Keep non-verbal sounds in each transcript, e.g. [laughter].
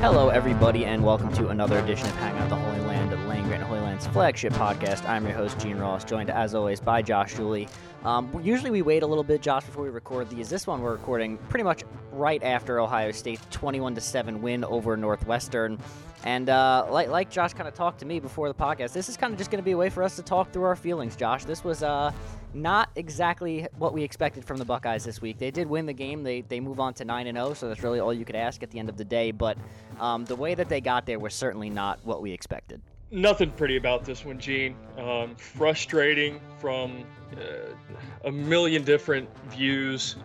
Hello, everybody, and welcome to another edition of Land-Grant Holy Land, Flagship podcast. I'm your host, Gene Ross, joined as always by Josh Dooley. Um, usually we wait a little bit, Josh, before we record these. This one we're recording pretty much right after Ohio State's 21 to 7 win over Northwestern. And uh, like, like Josh kind of talked to me before the podcast, this is kind of just going to be a way for us to talk through our feelings, Josh. This was uh, not exactly what we expected from the Buckeyes this week. They did win the game. They, they move on to 9 and 0, so that's really all you could ask at the end of the day. But um, the way that they got there was certainly not what we expected. Nothing pretty about this one, Gene. Um, frustrating from uh, a million different views.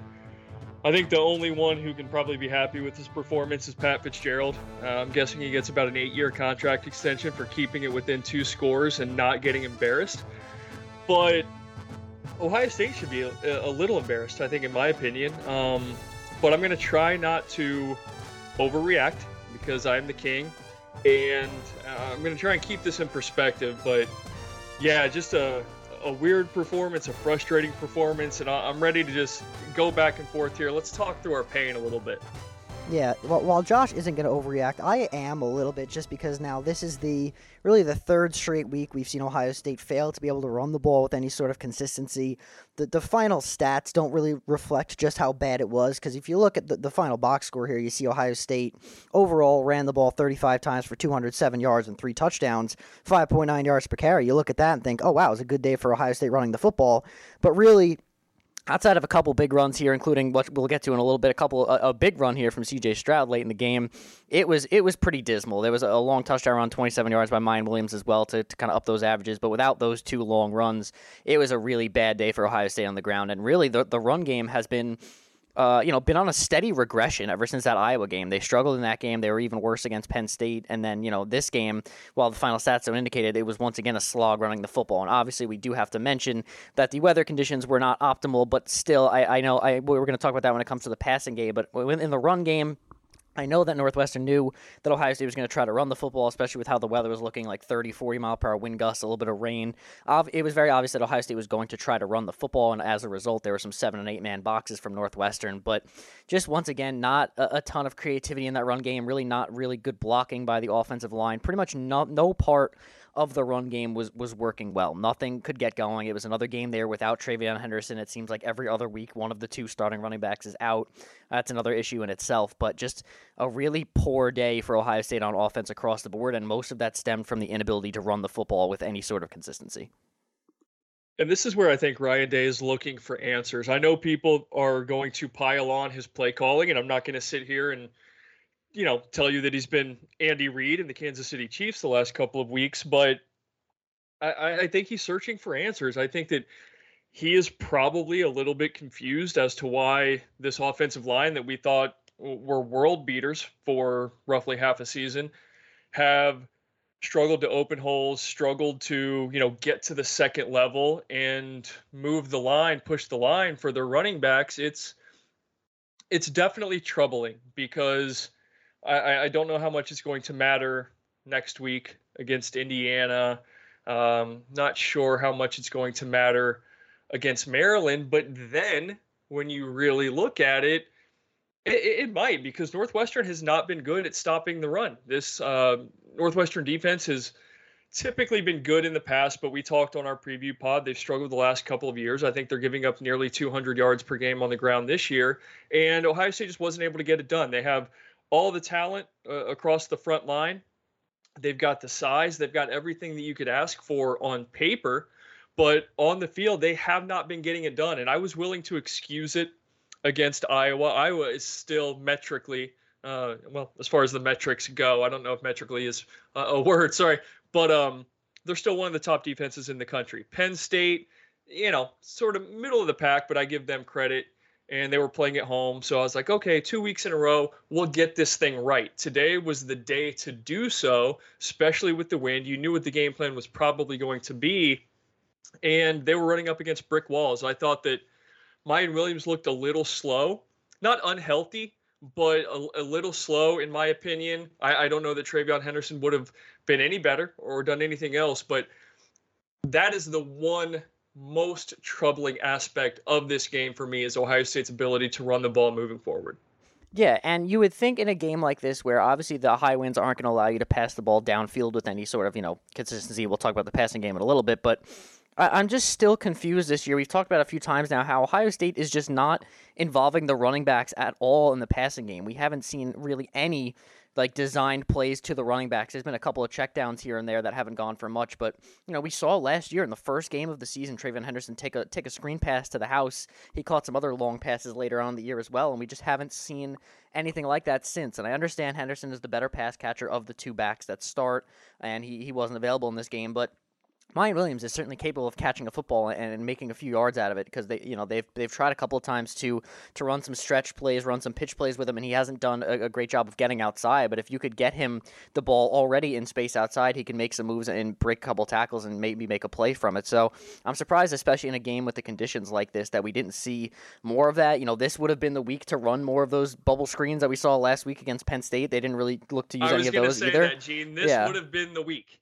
I think the only one who can probably be happy with his performance is Pat Fitzgerald. Uh, I'm guessing he gets about an eight year contract extension for keeping it within two scores and not getting embarrassed. But Ohio State should be a, a little embarrassed, I think, in my opinion. Um, but I'm going to try not to overreact because I'm the king. And uh, I'm going to try and keep this in perspective. But yeah, just a, a weird performance, a frustrating performance. And I'm ready to just go back and forth here. Let's talk through our pain a little bit. Yeah, well, while Josh isn't going to overreact, I am a little bit just because now this is the really the third straight week we've seen Ohio State fail to be able to run the ball with any sort of consistency. The the final stats don't really reflect just how bad it was because if you look at the, the final box score here, you see Ohio State overall ran the ball 35 times for 207 yards and three touchdowns, 5.9 yards per carry. You look at that and think, oh wow, it was a good day for Ohio State running the football. But really, outside of a couple big runs here, including what we'll get to in a little bit, a couple a, a, big run here from C.J. Stroud late in the game, it was it was pretty dismal. There was a long touchdown run, 27 yards by Miyan Williams as well to, to kind of up those averages, but without those two long runs, it was a really bad day for Ohio State on the ground. And really, the the run game has been uh, you know, been on a steady regression ever since that Iowa game. They struggled in that game. They were even worse against Penn State. And then, you know, this game, while the final stats don't indicate it, it was once again a slog running the football. And obviously, we do have to mention that the weather conditions were not optimal, but still, I, I know I, we're going to talk about that when it comes to the passing game. But in the run game, I know that Northwestern knew that Ohio State was going to try to run the football, especially with how the weather was looking like 30, 40 mile per hour wind gusts, a little bit of rain. It was very obvious that Ohio State was going to try to run the football, and as a result, there were some seven and eight man boxes from Northwestern. But just once again, not a, ton of creativity in that run game, really not really good blocking by the offensive line. Pretty much no, no part of the run game was was working well. Nothing could get going. It was another game there without TreVeyon Henderson. It seems like every other week one of the two starting running backs is out. That's another issue in itself. But just a really poor day for Ohio State on offense across the board, and most of that stemmed from the inability to run the football with any sort of consistency. And this is where I think Ryan Day is looking for answers. I know people are going to pile on his play calling, and I'm not going to sit here and you know, tell you that he's been Andy Reid and the Kansas City Chiefs the last couple of weeks, but I, I think he's searching for answers. I think that he is probably a little bit confused as to why this offensive line that we thought were world beaters for roughly half a season have struggled to open holes, struggled to, you know, get to the second level and move the line, push the line for their running backs. It's it's definitely troubling because I, I don't know how much it's going to matter next week against Indiana. Um, not sure how much it's going to matter against Maryland. But then when you really look at it, It, it, might because Northwestern has not been good at stopping the run. This uh, Northwestern defense has typically been good in the past, but we talked on our preview pod. They've struggled the last couple of years. I think they're giving up nearly 200 yards per game on the ground this year, and Ohio State just wasn't able to get it done. They have all the talent uh, across the front line. They've got the size. They've got everything that you could ask for on paper, but on the field, they have not been getting it done. And I was willing to excuse it against Iowa. Iowa is still metrically, uh, well, as far as the metrics go, I don't know if metrically is a, word, [laughs] sorry, but um, they're still one of the top defenses in the country. Penn State, you know, sort of middle of the pack, but I give them credit. And they were playing at home. So I was like, okay, two weeks in a row, we'll get this thing right. Today was the day to do so, especially with the wind. You knew what the game plan was probably going to be. And they were running up against brick walls. I thought that Miyan Williams looked a little slow, not unhealthy, but a, a little slow in my opinion. I, I don't know that TreVeyon Henderson would have been any better or done anything else, but that is the one most troubling aspect of this game for me is Ohio State's ability to run the ball moving forward. Yeah, and you would think in a game like this where obviously the high winds aren't going to allow you to pass the ball downfield with any sort of, you know, consistency. We'll talk about the passing game in a little bit, but I, am just still confused this year. We've talked about a few times now how Ohio State is just not involving the running backs at all in the passing game. We haven't seen really any like designed plays to the running backs. There's been a couple of checkdowns here and there that haven't gone for much, but you know we saw last year in the first game of the season, TreVeyon Henderson take a take a screen pass to the house. He caught some other long passes later on the year as well, and we just haven't seen anything like that since. And I understand Henderson is the better pass catcher of the two backs that start, and he he wasn't available in this game, but Miyan Williams is certainly capable of catching a football and, making a few yards out of it because they, you know, they've they've tried a couple of times to to run some stretch plays, run some pitch plays with him, and he hasn't done a, a, great job of getting outside. But if you could get him the ball already in space outside, he can make some moves and break a couple tackles and maybe make a play from it. So I'm surprised, especially in a game with the conditions like this, that we didn't see more of that. You know, this would have been the week to run more of those bubble screens that we saw last week against Penn State. They didn't really look to use any of those either. That, Gene. This yeah. would have been the week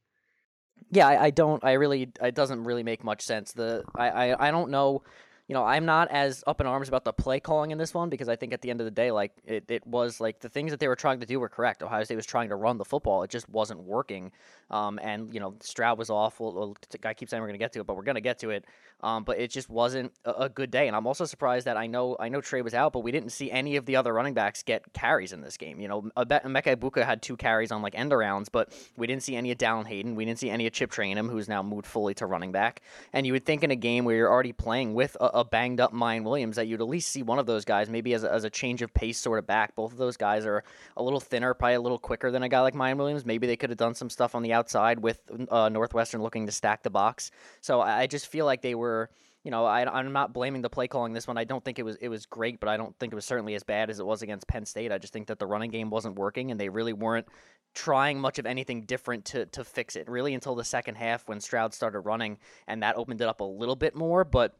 yeah, I, I, don't. I really. It doesn't really make much sense. The I, I, I don't know you know, I'm not as up in arms about the play calling in this one because I think at the end of the day, like it, it was like the things that they were trying to do were correct. Ohio State was trying to run the football, it just wasn't working. Um, and you know, Stroud was awful. I keep saying we're going to get to it, but we're going to get to it. Um, but it just wasn't a, a, good day. And I'm also surprised that I know I know Trey was out, but we didn't see any of the other running backs get carries in this game. You know, Emeka Egbuka had two carries on like end arounds, but we didn't see any of Dallan Hayden. We didn't see any of Chip Trayanum, who's now moved fully to running back. And you would think in a game where you're already playing with a, a banged up Miyan Williams that you'd at least see one of those guys maybe as a, as a change of pace sort of back. Both of those guys are a little thinner, probably a little quicker than a guy like Miyan Williams. Maybe they could have done some stuff on the outside with uh, Northwestern looking to stack the box. So I just feel like they were you know, I, am not blaming the play calling this one. I don't think it was it was great, but I don't think it was certainly as bad as it was against Penn State. I just think that the running game wasn't working, and they really weren't trying much of anything different to to fix it. Really, until the second half when Stroud started running, and that opened it up a little bit more. But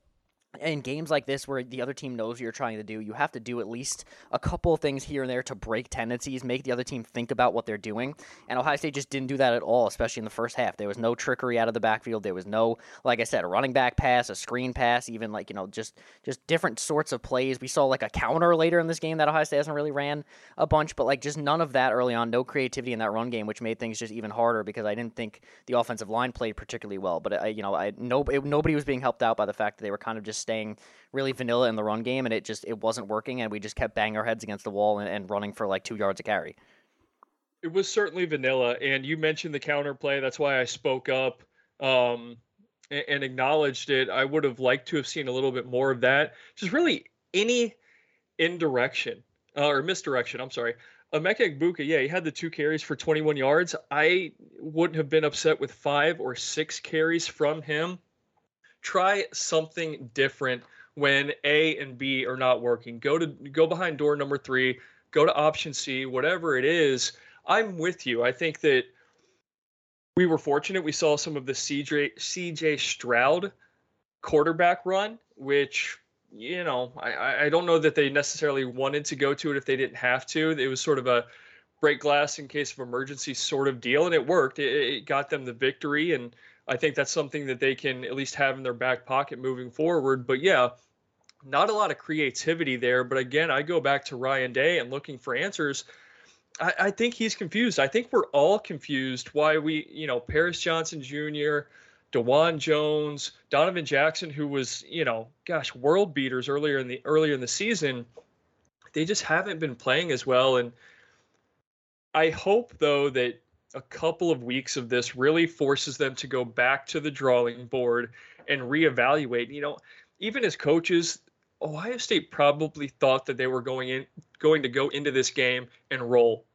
in games like this where the other team knows what you're trying to do, you have to do at least a couple of things here and there to break tendencies, make the other team think about what they're doing. And Ohio State just didn't do that at all, especially in the first half. There was no trickery out of the backfield. There was no, like I said, a running back pass, a screen pass, even like, you know, just just different sorts of plays. We saw like a counter later in this game that Ohio State hasn't really ran a bunch, but like just none of that early on. No creativity in that run game, which made things just even harder because I didn't think the offensive line played particularly well. But I, you know, I no, it, nobody was being helped out by the fact that they were kind of just staying really vanilla in the run game, and it just it wasn't working, and we just kept banging our heads against the wall and, and running for like two yards a carry. It was certainly vanilla, and you mentioned the counterplay. That's why I spoke up um, and, acknowledged it. I would have liked to have seen a little bit more of that. Just really any indirection uh, or misdirection. I'm sorry. Emeka Egbuka, yeah, he had the two carries for 21 yards. I wouldn't have been upset with five or six carries from him try something different when A and B are not working. Go to go behind door number 3, go to option C, whatever it is. I'm with you. I think that we were fortunate we saw some of the CJ CJ Stroud quarterback run, which you know, I, I don't know that they necessarily wanted to go to it if they didn't have to. It was sort of a break glass in case of emergency sort of deal, and it worked. It, it got them the victory, and I think that's something that they can at least have in their back pocket moving forward. But yeah, not a lot of creativity there. But again, I go back to Ryan Day and looking for answers. I, I think he's confused. I think we're all confused why we, you know, Paris Johnson Jr., Dawand Jones, Donovan Jackson, who was, you know, gosh, world beaters earlier in the earlier in the season, they just haven't been playing as well. And I hope though that a couple of weeks of this really forces them to go back to the drawing board and reevaluate. You know, even as coaches, Ohio State probably thought that they were going in going to go into this game and roll.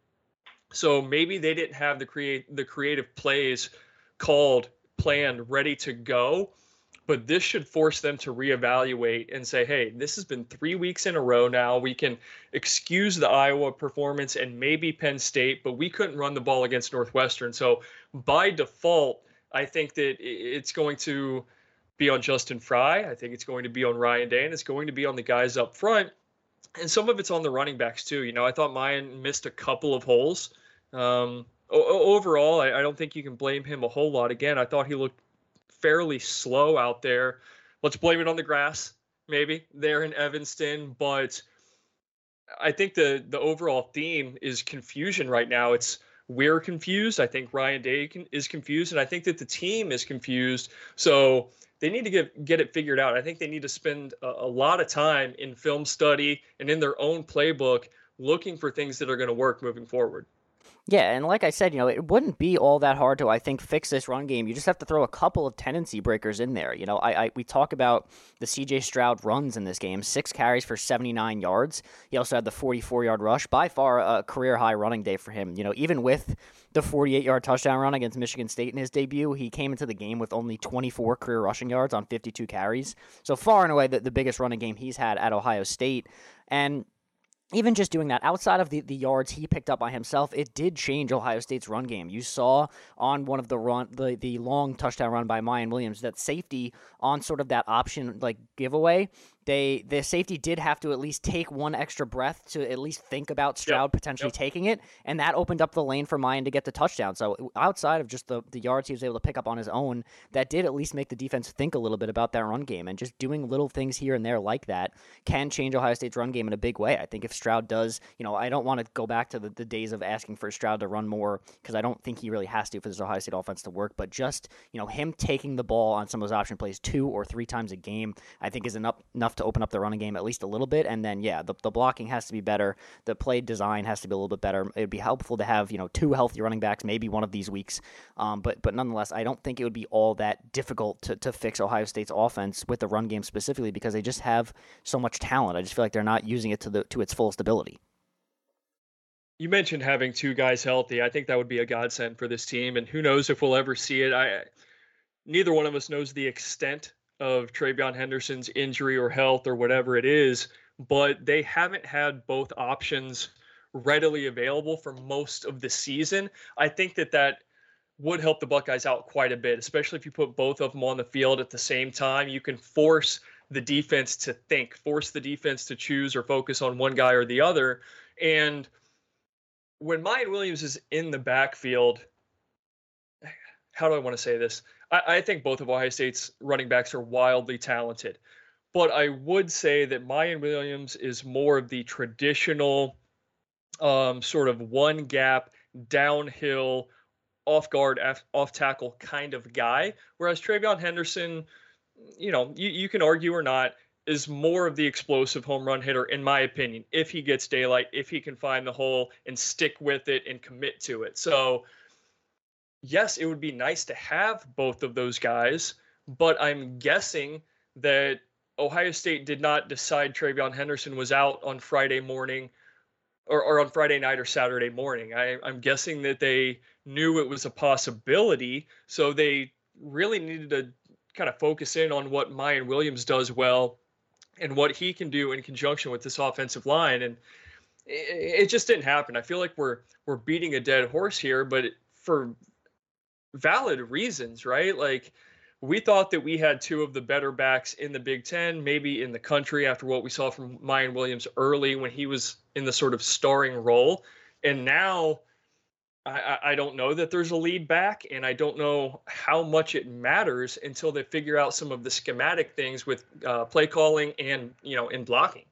So maybe they didn't have the create the creative plays called, planned, ready to go. But this should force them to reevaluate and say, hey, this has been three weeks in a row now. We can excuse the Iowa performance and maybe Penn State, but we couldn't run the ball against Northwestern. So by default, I think that it's going to be on Justin Frye. I think it's going to be on Ryan Day, and it's going to be on the guys up front. And some of it's on the running backs too. You know, I thought Miyan missed a couple of holes. Um, overall, I don't think you can blame him a whole lot. Again, I thought he looked fairly slow out there. Let's blame it on the grass, maybe there in Evanston, but I think the the overall theme is confusion right now. It's we're confused. I think Ryan Day is confused, and I think that the team is confused. So they need to get get it figured out. I think they need to spend a, a lot of time in film study and in their own playbook looking for things that are going to work moving forward. Yeah, and like I said, you know, it wouldn't be all that hard to, I think, fix this run game. You just have to throw a couple of tendency breakers in there. You know, I, I we talk about the C.J. Stroud runs in this game, six carries for 79 yards. He also had the 44 yard rush, by far a career high running day for him. You know, even with the 48 yard touchdown run against Michigan State in his debut, he came into the game with only 24 career rushing yards on 52 carries. So far and away, the, the biggest running game he's had at Ohio State. And even just doing that outside of the, the yards he picked up by himself it did change ohio state's run game. You saw on one of the run the, the long touchdown run by Miyan williams that safety on sort of that option like giveaway they the safety did have to at least take one extra breath to at least think about Stroud yep. potentially yep. taking it, and that opened up the lane for Miyan to get the touchdown. So outside of just the, the yards he was able to pick up on his own, that did at least make the defense think a little bit about that run game, and just doing little things here and there like that can change Ohio State's run game in a big way. I think if Stroud does, you know, I don't want to go back to the, the days of asking for Stroud to run more because I don't think he really has to for this Ohio State offense to work, but just you know him taking the ball on some of those option plays two or three times a game, I think is enough enough to open up the running game at least a little bit. And then, yeah, the, the blocking has to be better. The play design has to be a little bit better. It would be helpful to have, you know, two healthy running backs, maybe one of these weeks. Um, but, but nonetheless, I don't think it would be all that difficult to, to fix Ohio State's offense with the run game specifically because they just have so much talent. I just feel like they're not using it to, the, to its fullest ability. You mentioned having two guys healthy. I think that would be a godsend for this team, and who knows if we'll ever see it. I neither one of us knows the extent of TreVeyon Henderson's injury or health or whatever it is, but they haven't had both options readily available for most of the season. I think that that would help the Buckeyes out quite a bit, especially if you put both of them on the field at the same time. You can force the defense to think, force the defense to choose or focus on one guy or the other. And when Miyan Williams is in the backfield, how do I want to say this? I, I think both of Ohio State's running backs are wildly talented. But I would say that Miyan Williams is more of the traditional um, sort of one gap, downhill, off guard, off tackle kind of guy. Whereas TreVeyon Henderson, you know, you, you can argue or not, is more of the explosive home run hitter, in my opinion, if he gets daylight, if he can find the hole and stick with it and commit to it. So yes, it would be nice to have both of those guys, but I'm guessing that Ohio State did not decide TreVeyon Henderson was out on Friday morning or, or on Friday night or Saturday morning. I, I'm guessing that they knew it was a possibility, so they really needed to kind of focus in on what Miyan Williams does well and what he can do in conjunction with this offensive line. And it, it just didn't happen. I feel like we're we're beating a dead horse here, but for valid reasons, right? Like we thought that we had two of the better backs in the Big Ten, maybe in the country after what we saw from Miyan Williams early when he was in the sort of starring role. And now I, I don't know that there's a lead back, and I don't know how much it matters until they figure out some of the schematic things with uh, play calling and you know in blocking.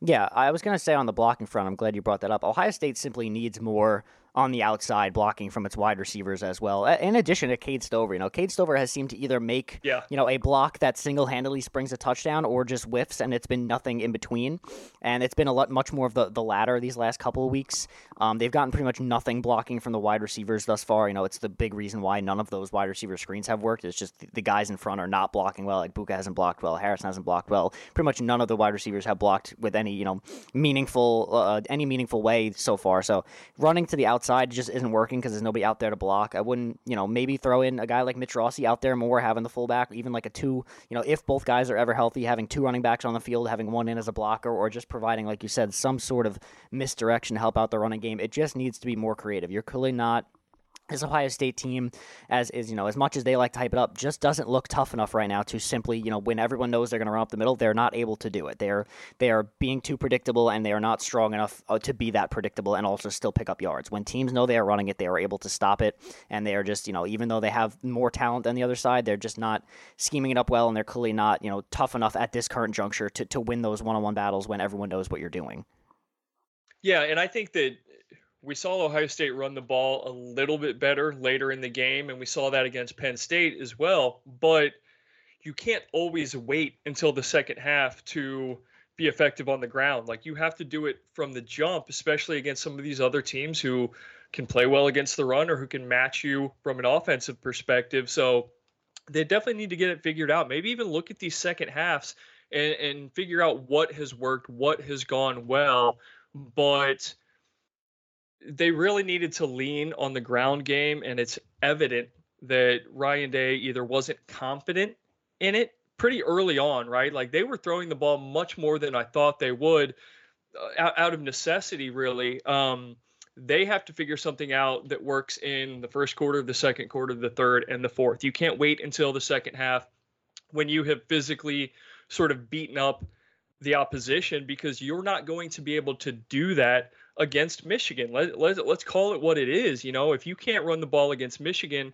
Yeah, I was going to say on the blocking front, I'm glad you brought that up. Ohio State simply needs more on the outside blocking from its wide receivers as well. In addition to Cade Stover, you know, Cade Stover has seemed to either make, yeah. you know, a block that single-handedly springs a touchdown or just whiffs, and it's been nothing in between. And it's been a lot much more of the, the latter these last couple of weeks. Um, they've gotten pretty much nothing blocking from the wide receivers thus far. You know, it's the big reason why none of those wide receiver screens have worked. It's just the guys in front are not blocking well. Egbuka hasn't blocked well, Harrison hasn't blocked well. Pretty much none of the wide receivers have blocked with any, you know, meaningful uh, any meaningful way so far. So running to the outside just isn't working because there's nobody out there to block. I wouldn't, you know, maybe throw in a guy like Mitch Rossi out there more, having the fullback, even like a two, you know, if both guys are ever healthy, having two running backs on the field, having one in as a blocker, or just providing, like you said, some sort of misdirection to help out the running game. It just needs to be more creative. You're clearly not this Ohio State team, as is you know, as much as they like to hype it up, just doesn't look tough enough right now to simply you know when everyone knows they're going to run up the middle, they're not able to do it. They're they are being too predictable and they are not strong enough uh, to be that predictable and also still pick up yards. When teams know they are running it, they are able to stop it, and they are just you know even though they have more talent than the other side, they're just not scheming it up well, and they're clearly not you know tough enough at this current juncture to to win those one on one battles when everyone knows what you're doing. Yeah, and I think that we saw Ohio State run the ball a little bit better later in the game, and we saw that against Penn State as well. But you can't always wait until the second half to be effective on the ground. Like you have to do it from the jump, especially against some of these other teams who can play well against the run or who can match you from an offensive perspective. So they definitely need to get it figured out. Maybe even look at these second halves and, and figure out what has worked, what has gone well. But they really needed to lean on the ground game, and it's evident that Ryan Day either wasn't confident in it pretty early on, right? Like they were throwing the ball much more than I thought they would uh, out, of necessity, really. Um, they have to figure something out that works in the first quarter, the second quarter, the third, and the fourth. You can't wait until the second half when you have physically sort of beaten up the opposition because you're not going to be able to do that against Michigan. Let, let, let's call it what it is. You know, if you can't run the ball against Michigan,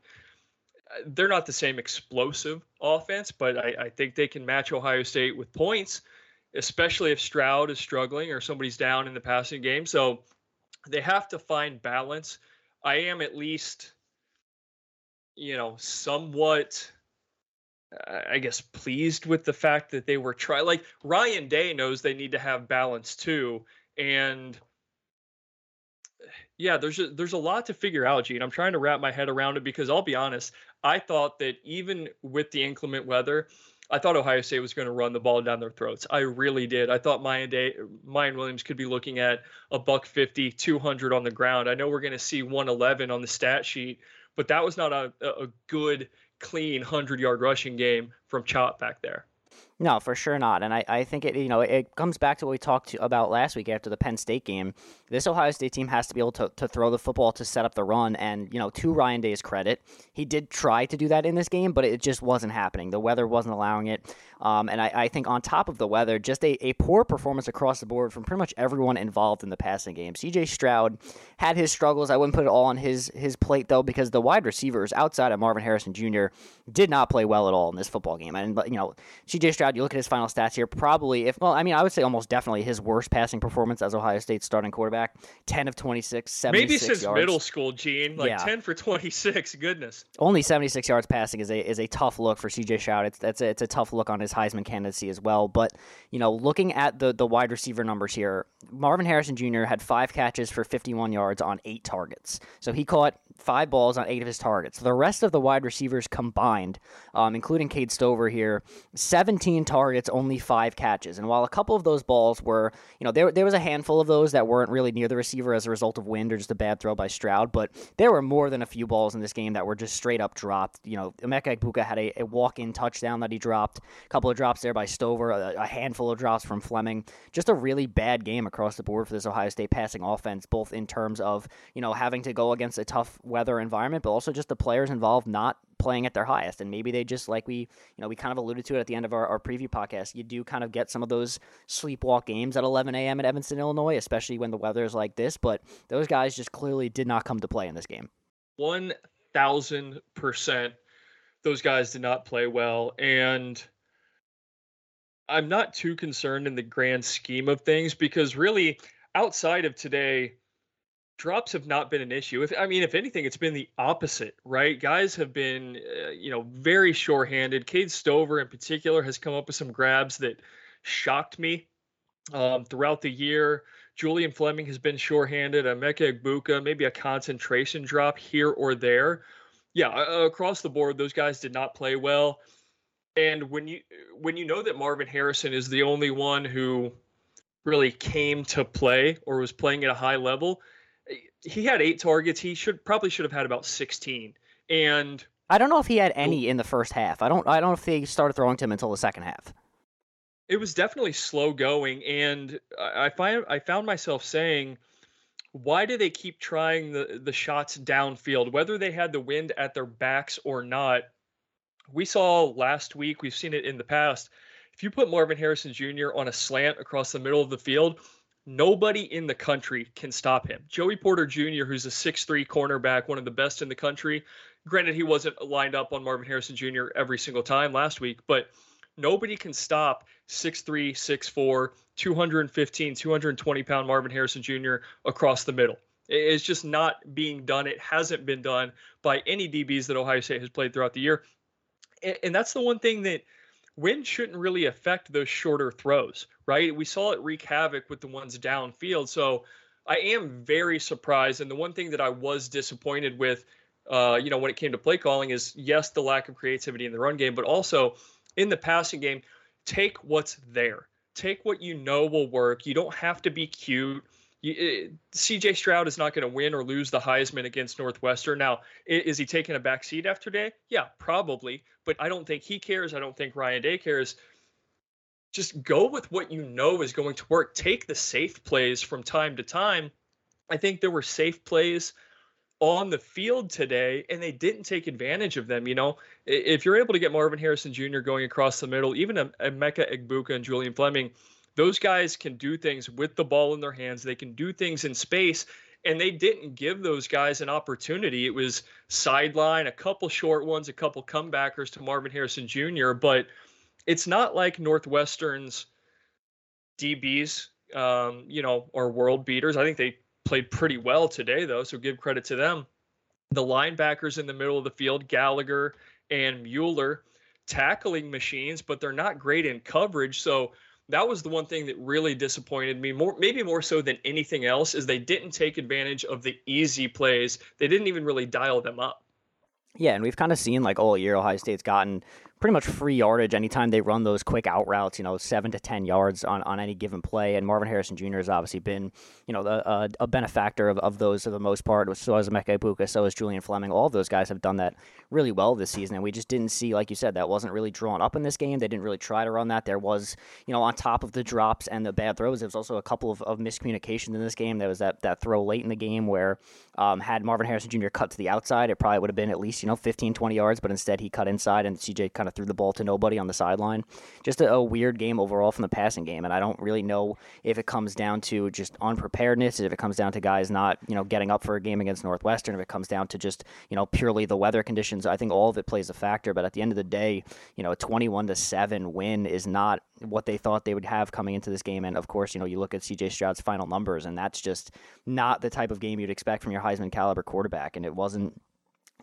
uh, they're not the same explosive offense, but I, I think they can match Ohio State with points, especially if Stroud is struggling or somebody's down in the passing game. So they have to find balance. I am at least, you know, somewhat I guess pleased with the fact that they were trying. Like Ryan Day knows they need to have balance too, and yeah, there's a, there's a lot to figure out, Gene. I'm trying to wrap my head around it because I'll be honest, I thought that even with the inclement weather, I thought Ohio State was going to run the ball down their throats. I really did. I thought Miyan Day, Miyan Williams could be looking at a buck 50, 200 on the ground. I know we're going to see 111 on the stat sheet, but that was not a, a good, clean 100 yard rushing game from Chop back there. No, for sure not. And I, I think it you know it comes back to what we talked to, about last week after the Penn State game. This Ohio State team has to be able to, to throw the football to set up the run. And you know, to Ryan Day's credit, he did try to do that in this game, but it just wasn't happening. The weather wasn't allowing it. Um, and I, I think on top of the weather, just a, a poor performance across the board from pretty much everyone involved in the passing game. C.J. Stroud had his struggles. I wouldn't put it all on his his plate though, because the wide receivers outside of Marvin Harrison Jr. did not play well at all in this football game. And you know, C.J. Stroud, you look at his final stats here, probably if well, I mean, I would say almost definitely his worst passing performance as Ohio State's starting quarterback. Ten of twenty six, seventy maybe since yards. middle school, Gene. Like yeah. ten for twenty six. Goodness. Only seventy six yards passing is a is a tough look for C.J. Stroud. It's that's a, it's a tough look on his Heisman candidacy as well. But you know, looking at the the wide receiver numbers here, Marvin Harrison Jr. had five catches for fifty one yards on eight targets. So he caught five balls on eight of his targets. The rest of the wide receivers combined, um, including Cade Stover here, 17 targets, only five catches. And while a couple of those balls were, you know, there, there was a handful of those that weren't really near the receiver as a result of wind or just a bad throw by Stroud, but there were more than a few balls in this game that were just straight up dropped. You know, Emeka Egbuka had a, a walk in touchdown that he dropped, a couple of drops there by Stover, a, a handful of drops from Fleming. Just a really bad game across the board for this Ohio State passing offense, both in terms of, you know, having to go against a tough weather environment, but also just the players involved not playing at their highest. And maybe they just like we, you know, we kind of alluded to it at the end of our, our preview podcast. You do kind of get some of those sleepwalk games at 11 a.m. at Evanston, Illinois, especially when the weather is like this. But those guys just clearly did not come to play in this game. One thousand percent, those guys did not play well, and I'm not too concerned in the grand scheme of things because really, outside of today drops have not been an issue. If I mean, if anything, it's been the opposite, right? Guys have been, uh, you know, very sure-handed. Cade Stover, in particular, has come up with some grabs that shocked me um, throughout the year. Julian Fleming has been sure-handed. Emeka Egbuka, maybe a concentration drop here or there. Yeah, uh, across the board, those guys did not play well. And when you when you know that Marvin Harrison is the only one who really came to play or was playing at a high level, he had eight targets. He should probably should have had about 16. And I don't know if he had any in the first half. I don't I don't know if they started throwing to him until the second half. It was definitely slow going and I find I found myself saying why do they keep trying the the shots downfield whether they had the wind at their backs or not? We saw last week, we've seen it in the past. If you put Marvin Harrison Jr. on a slant across the middle of the field, Nobody in the country can stop him. Joey Porter Jr., who's a 6'3 cornerback, one of the best in the country. Granted, he wasn't lined up on Marvin Harrison Jr. every single time last week, but nobody can stop 6'3, 6'4, 215, 220 pound Marvin Harrison Jr. across the middle. It's just not being done. It hasn't been done by any DBs that Ohio State has played throughout the year. And that's the one thing that wind shouldn't really affect those shorter throws, right? We saw it wreak havoc with the ones downfield. So I am very surprised. And the one thing that I was disappointed with, uh, you know, when it came to play calling is yes, the lack of creativity in the run game, but also in the passing game, take what's there. Take what you know will work. You don't have to be cute. Eh, CJ Stroud is not going to win or lose the Heisman against Northwestern. Now, is he taking a back seat after today? Yeah, probably. But I don't think he cares. I don't think Ryan Day cares. Just go with what you know is going to work. Take the safe plays from time to time. I think there were safe plays on the field today, and they didn't take advantage of them. You know, if you're able to get Marvin Harrison Jr. going across the middle, even a, a Emeka Egbuka and Julian Fleming – those guys can do things with the ball in their hands. They can do things in space, and they didn't give those guys an opportunity. It was sideline, a couple short ones, a couple comebackers to Marvin Harrison Jr., but it's not like Northwestern's DBs, um, you know, are world beaters. I think they played pretty well today, though, so give credit to them. The linebackers in the middle of the field, Gallagher and Mueller, tackling machines, but they're not great in coverage. So that was the one thing that really disappointed me more maybe more so than anything else is they didn't take advantage of the easy plays. They didn't even really dial them up. Yeah and we've kind of seen like all year ohio state's gotten pretty much free yardage anytime they run those quick out routes, you know, seven to 10 yards on, on any given play. And Marvin Harrison Jr. has obviously been, you know, a, a benefactor of, of those for the most part. So has Emeka Egbuka, so has Julian Fleming. All those guys have done that really well this season. And we just didn't see, like you said, that wasn't really drawn up in this game. They didn't really try to run that. There was, you know, on top of the drops and the bad throws, there was also a couple of, of miscommunications in this game. There was that, that throw late in the game where um, had Marvin Harrison Jr. cut to the outside, it probably would have been at least, you know, 15, 20 yards, but instead he cut inside and CJ kind of threw the ball to nobody on the sideline. Just a, a, weird game overall from the passing game, and I don't really know if it comes down to just unpreparedness, if it comes down to guys not you know getting up for a game against Northwestern, if it comes down to just you know purely the weather conditions. I think all of it plays a factor, but at the end of the day, you know, a 21 to seven win is not what they thought they would have coming into this game. And of course, you know, you look at CJ Stroud's final numbers, and that's just not the type of game you'd expect from your Heisman caliber quarterback. And it wasn't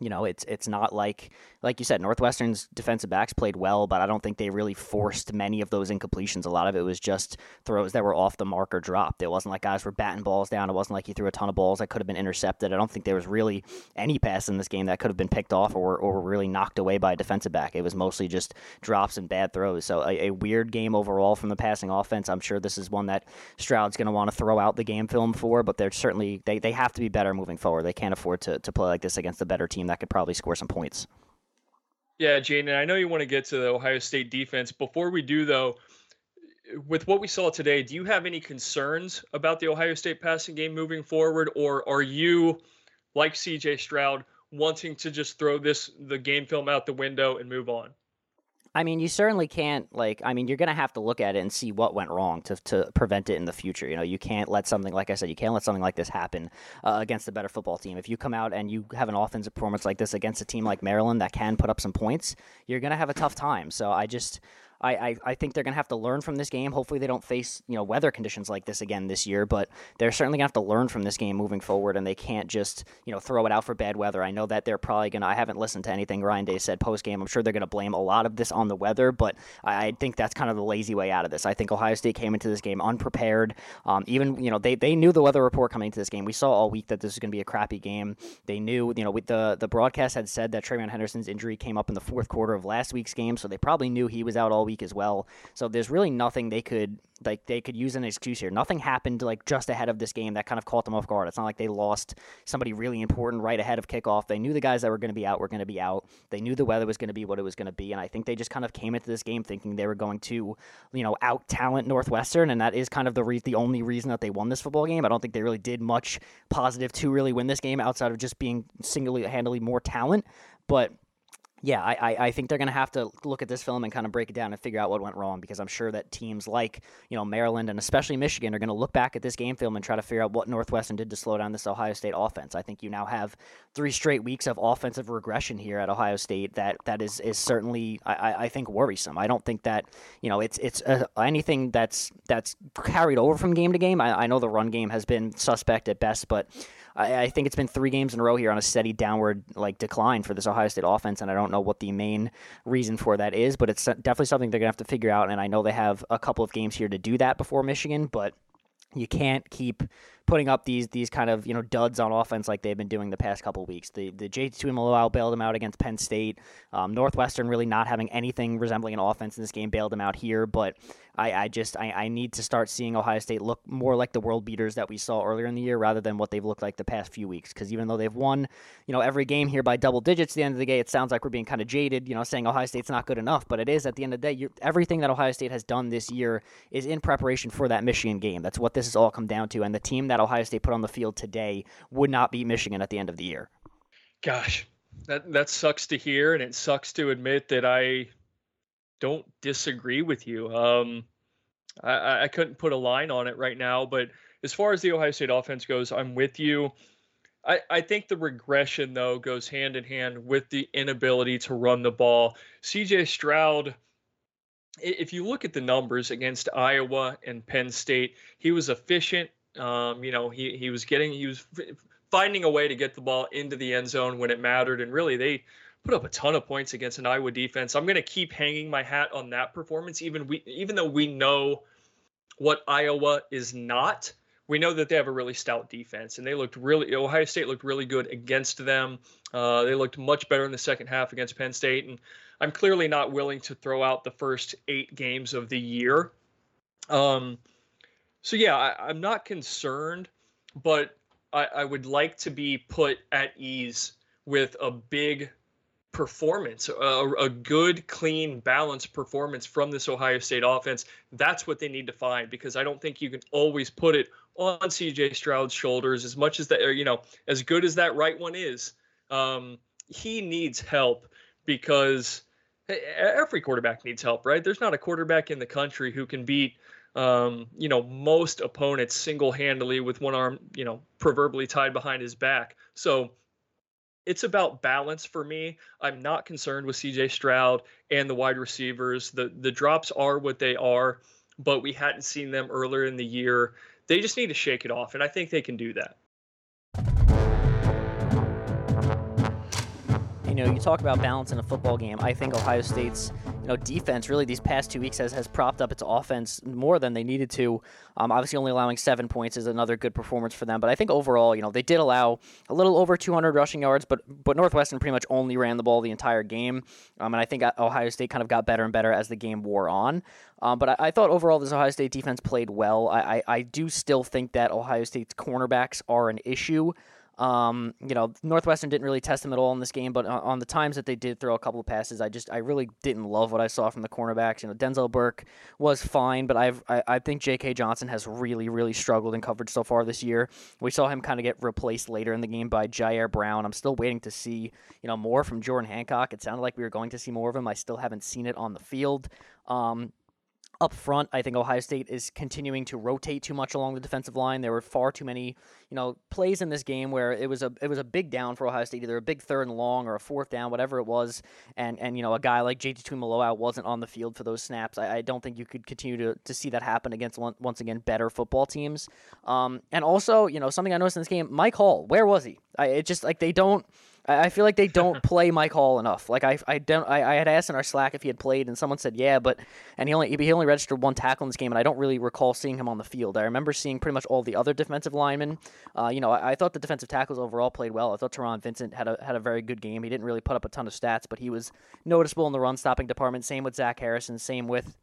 you know, it's it's not like like you said, Northwestern's defensive backs played well, but I don't think they really forced many of those incompletions. A lot of it was just throws that were off the mark or dropped. It wasn't like guys were batting balls down. It wasn't like he threw a ton of balls that could have been intercepted. I don't think there was really any pass in this game that could have been picked off or or really knocked away by a defensive back. It was mostly just drops and bad throws. So a, a weird game overall from the passing offense. I'm sure this is one that Stroud's going to want to throw out the game film for, but they're certainly they, they have to be better moving forward. They can't afford to, to play like this against a better team that could probably score some points. Yeah, Gene, and I know you want to get to the Ohio State defense. Before we do, though, with what we saw today, do you have any concerns about the Ohio State passing game moving forward, or are you, like CJ Stroud, wanting to just throw this the game film out the window and move on. I mean, you certainly can't like. I mean, you're gonna have to look at it and see what went wrong to to prevent it in the future. You know, you can't let something like I said, you can't let something like this happen uh, against a better football team. If you come out and you have an offensive performance like this against a team like Maryland that can put up some points, you're gonna have a tough time. So I just I, I, I think they're going to have to learn from this game. Hopefully, they don't face you know weather conditions like this again this year. But they're certainly going to have to learn from this game moving forward, and they can't just you know throw it out for bad weather. I know that they're probably going to. I haven't listened to anything Ryan Day said post game. I'm sure they're going to blame a lot of this on the weather, but I, I, think that's kind of the lazy way out of this. I think Ohio State came into this game unprepared. Um, even you know they, they knew the weather report coming into this game. We saw all week that this was going to be a crappy game. They knew you know the the broadcast had said that TreVeyon Henderson's injury came up in the fourth quarter of last week's game, so they probably knew he was out all week as well. So there's really nothing they could like they could use an excuse here. Nothing happened like just ahead of this game that kind of caught them off guard. It's not like they lost somebody really important right ahead of kickoff. They knew the guys that were going to be out were going to be out. They knew the weather was going to be what it was going to be, and I think they just kind of came into this game thinking they were going to, you know, out talent Northwestern, and that is kind of the re- the only reason that they won this football game. I don't think they really did much positive to really win this game outside of just being single handedly more talent, but yeah, I, I think they're going to have to look at this film and kind of break it down and figure out what went wrong because I'm sure that teams like you know Maryland and especially Michigan are going to look back at this game film and try to figure out what Northwestern did to slow down this Ohio State offense. I think you now have three straight weeks of offensive regression here at Ohio State that that is is certainly I, I think worrisome. I don't think that you know it's it's uh, anything that's that's carried over from game to game. I, I know the run game has been suspect at best, but I, I, think it's been three games in a row here on a steady downward like decline for this Ohio State offense, and I don't know what the main reason for that is, but it's definitely something they're gonna have to figure out. And I know they have a couple of games here to do that before Michigan, but you can't keep putting up these these kind of you know duds on offense like they've been doing the past couple weeks. The the JT Tuimoloau bailed them out against Penn State. Um, Northwestern really not having anything resembling an offense in this game bailed them out here. But I, I just I, I need to start seeing Ohio State look more like the world beaters that we saw earlier in the year rather than what they've looked like the past few weeks. Because even though they've won you know every game here by double digits, at the end of the day, it sounds like we're being kind of jaded. You know, saying Ohio State's not good enough, but it is at the end of the day. everything that Ohio State has done this year is in preparation for that Michigan game. That's what this has all come down to. And the team that Ohio State put on the field today would not beat Michigan at the end of the year. Gosh, that that sucks to hear, and it sucks to admit that I don't disagree with you. Um, I, I couldn't put a line on it right now, but as far as the Ohio State offense goes, I'm with you. I, I think the regression though goes hand in hand with the inability to run the ball. CJ Stroud, if you look at the numbers against Iowa and Penn State, he was efficient um, you know, he he was getting he was finding a way to get the ball into the end zone when it mattered, and really they put up a ton of points against an Iowa defense. I'm going to keep hanging my hat on that performance, even we even though we know what Iowa is not. We know that they have a really stout defense, and they looked really. Ohio State looked really good against them. Uh, they looked much better in the second half against Penn State, and I'm clearly not willing to throw out the first eight games of the year. Um, so yeah, I, am not concerned, but I, I would like to be put at ease with a big performance, a, a, good, clean, balanced performance from this Ohio State offense. That's what they need to find because I don't think you can always put it on CJ Stroud's shoulders as much as that, you know, as good as that right one is. Um, he needs help because every quarterback needs help, right? There's not a quarterback in the country who can beat um, you know, most opponents single handedly with one arm, you know, proverbially tied behind his back. So it's about balance for me. I'm not concerned with CJ Stroud and the wide receivers. The the drops are what they are, but we hadn't seen them earlier in the year. They just need to shake it off, and I think they can do that. You know, you talk about balance in a football game. I think Ohio State's know, defense really these past two weeks has, has propped up its offense more than they needed to. Um, obviously, only allowing seven points is another good performance for them. But I think overall, you know, they did allow a little over 200 rushing yards, but but Northwestern pretty much only ran the ball the entire game. Um, and I think Ohio State kind of got better and better as the game wore on. Um, but I, I, thought overall this Ohio State defense played well. I, I, I do still think that Ohio State's cornerbacks are an issue. Um, you know, Northwestern didn't really test him at all in this game, but on the times that they did throw a couple of passes, I just I really didn't love what I saw from the cornerbacks. You know, Denzel Burke was fine, but I've I, I think J.K. Johnson has really really struggled in coverage so far this year. We saw him kind of get replaced later in the game by Jyaire Brown. I'm still waiting to see you know more from Jordan Hancock. It sounded like we were going to see more of him. I still haven't seen it on the field. Um, up front, I think Ohio State is continuing to rotate too much along the defensive line. There were far too many, you know, plays in this game where it was a it was a big down for Ohio State, either a big third and long or a fourth down, whatever it was. And and you know, a guy like JT Tuimoloau wasn't on the field for those snaps. I, I, don't think you could continue to, to see that happen against one, once again better football teams. Um, and also, you know, something I noticed in this game, Mike Hall, where was he? I, it just like they don't I feel like they don't [laughs] play Mike Hall enough. Like I, I don't. I, I had asked in our Slack if he had played, and someone said yeah, but and he only he only registered one tackle in this game, and I don't really recall seeing him on the field. I remember seeing pretty much all the other defensive linemen. Uh, you know, I, I, thought the defensive tackles overall played well. I thought Taron Vincent had a had a very good game. He didn't really put up a ton of stats, but he was noticeable in the run stopping department. Same with Zach Harrison. Same with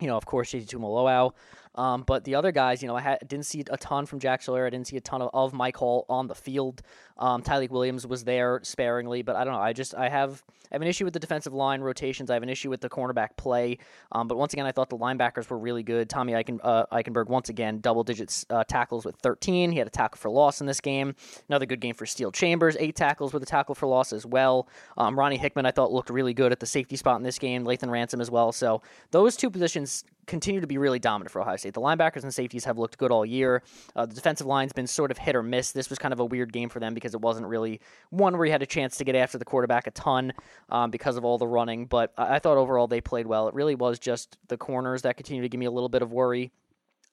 you know, of course, JT Tuimoloau. Um, but the other guys, you know, I didn't see a ton from Jack Sawyer. I didn't see a ton of, of Mike Hall on the field. Um, Tyleik Williams was there sparingly, but I don't know. I just I have I have an issue with the defensive line rotations. I have an issue with the cornerback play. Um, but once again, I thought the linebackers were really good. Tommy Eichen, uh, Eichenberg once again double digits uh, tackles with 13. He had a tackle for loss in this game. Another good game for Steele Chambers, eight tackles with a tackle for loss as well. Um, Ronnie Hickman I thought looked really good at the safety spot in this game. Lathan Ransom as well. So those two positions continue to be really dominant for Ohio State. The linebackers and safeties have looked good all year. Uh, the defensive line's been sort of hit or miss. This was kind of a weird game for them because it wasn't really one where he had a chance to get after the quarterback a ton um, because of all the running. But I-, I thought overall they played well. It really was just the corners that continue to give me a little bit of worry.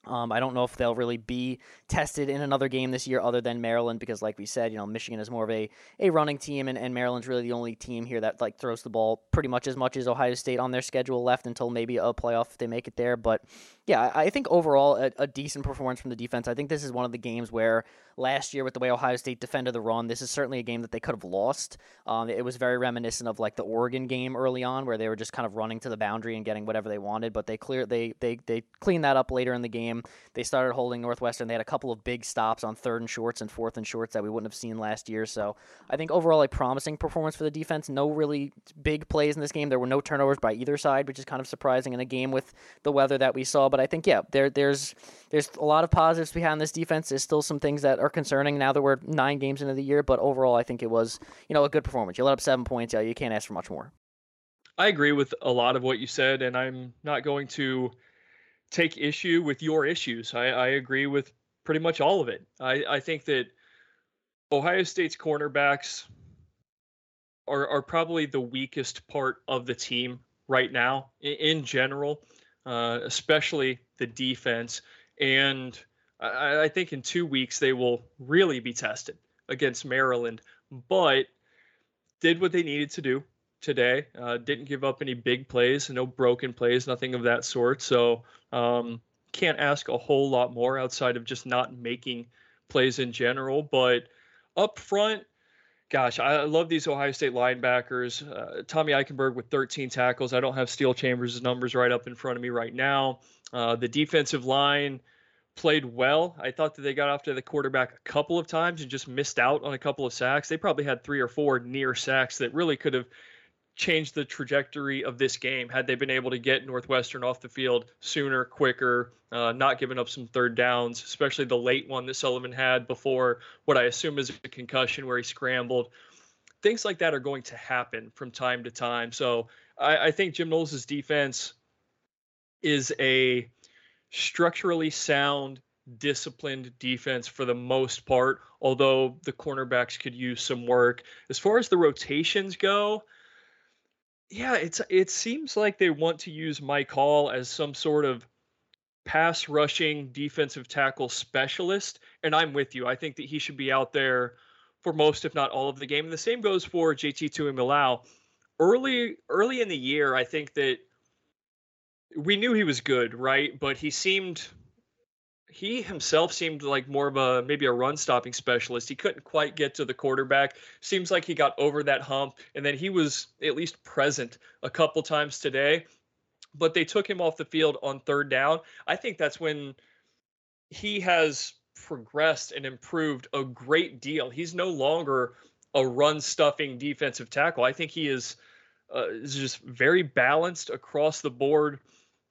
Um, I don't know if they'll really be tested in another game this year other than Maryland because, like we said, you know, Michigan is more of a, a running team, and, and Maryland's really the only team here that like throws the ball pretty much as much as Ohio State on their schedule left until maybe a playoff if they make it there. But yeah, I think overall a, a decent performance from the defense. I think this is one of the games where last year with the way Ohio State defended the run, this is certainly a game that they could have lost. Um, it was very reminiscent of like the Oregon game early on, where they were just kind of running to the boundary and getting whatever they wanted. But they clear they they they cleaned that up later in the game. They started holding Northwestern. They had a couple of big stops on third and shorts and fourth and shorts that we wouldn't have seen last year. So I think overall a promising performance for the defense. No really big plays in this game. There were no turnovers by either side, which is kind of surprising in a game with the weather that we saw. But I think yeah, there there's there's a lot of positives behind this defense. There's still some things that are concerning now that we're nine games into the year, but overall, I think it was you know a good performance. You let up seven points, yeah, you can't ask for much more. I agree with a lot of what you said, and I'm not going to take issue with your issues. I, I agree with pretty much all of it. I, I think that Ohio State's cornerbacks are, are probably the weakest part of the team right now in, in general, uh, especially the defense. And I, I think in two weeks they will really be tested against Maryland, but did what they needed to do today. Uh, didn't give up any big plays, no broken plays, nothing of that sort. So um, can't ask a whole lot more outside of just not making plays in general. But up front, gosh, I love these Ohio State linebackers. Uh, Tommy Eichenberg with 13 tackles. I don't have Steele Chambers' numbers right up in front of me right now. Uh, the defensive line played well. I thought that they got after the quarterback a couple of times and just missed out on a couple of sacks. They probably had three or four near sacks that really could have changed the trajectory of this game had they been able to get Northwestern off the field sooner, quicker, uh, not giving up some third downs, especially the late one that Sullivan had before what I assume is a concussion where he scrambled. Things like that are going to happen from time to time. So I, I think Jim Knowles' defense is a structurally sound, disciplined defense for the most part, although the cornerbacks could use some work. As far as the rotations go, yeah, it's it seems like they want to use Mike Hall as some sort of pass rushing defensive tackle specialist, and I'm with you. I think that he should be out there for most, if not all, of the game. And the same goes for JT Tuimoloau. Early early in the year, I think that we knew he was good, right? But he seemed he himself seemed like more of a maybe a run stopping specialist. He couldn't quite get to the quarterback. Seems like he got over that hump and then he was at least present a couple times today. But they took him off the field on third down. I think that's when he has progressed and improved a great deal. He's no longer a run stuffing defensive tackle. I think he is, uh, is just very balanced across the board.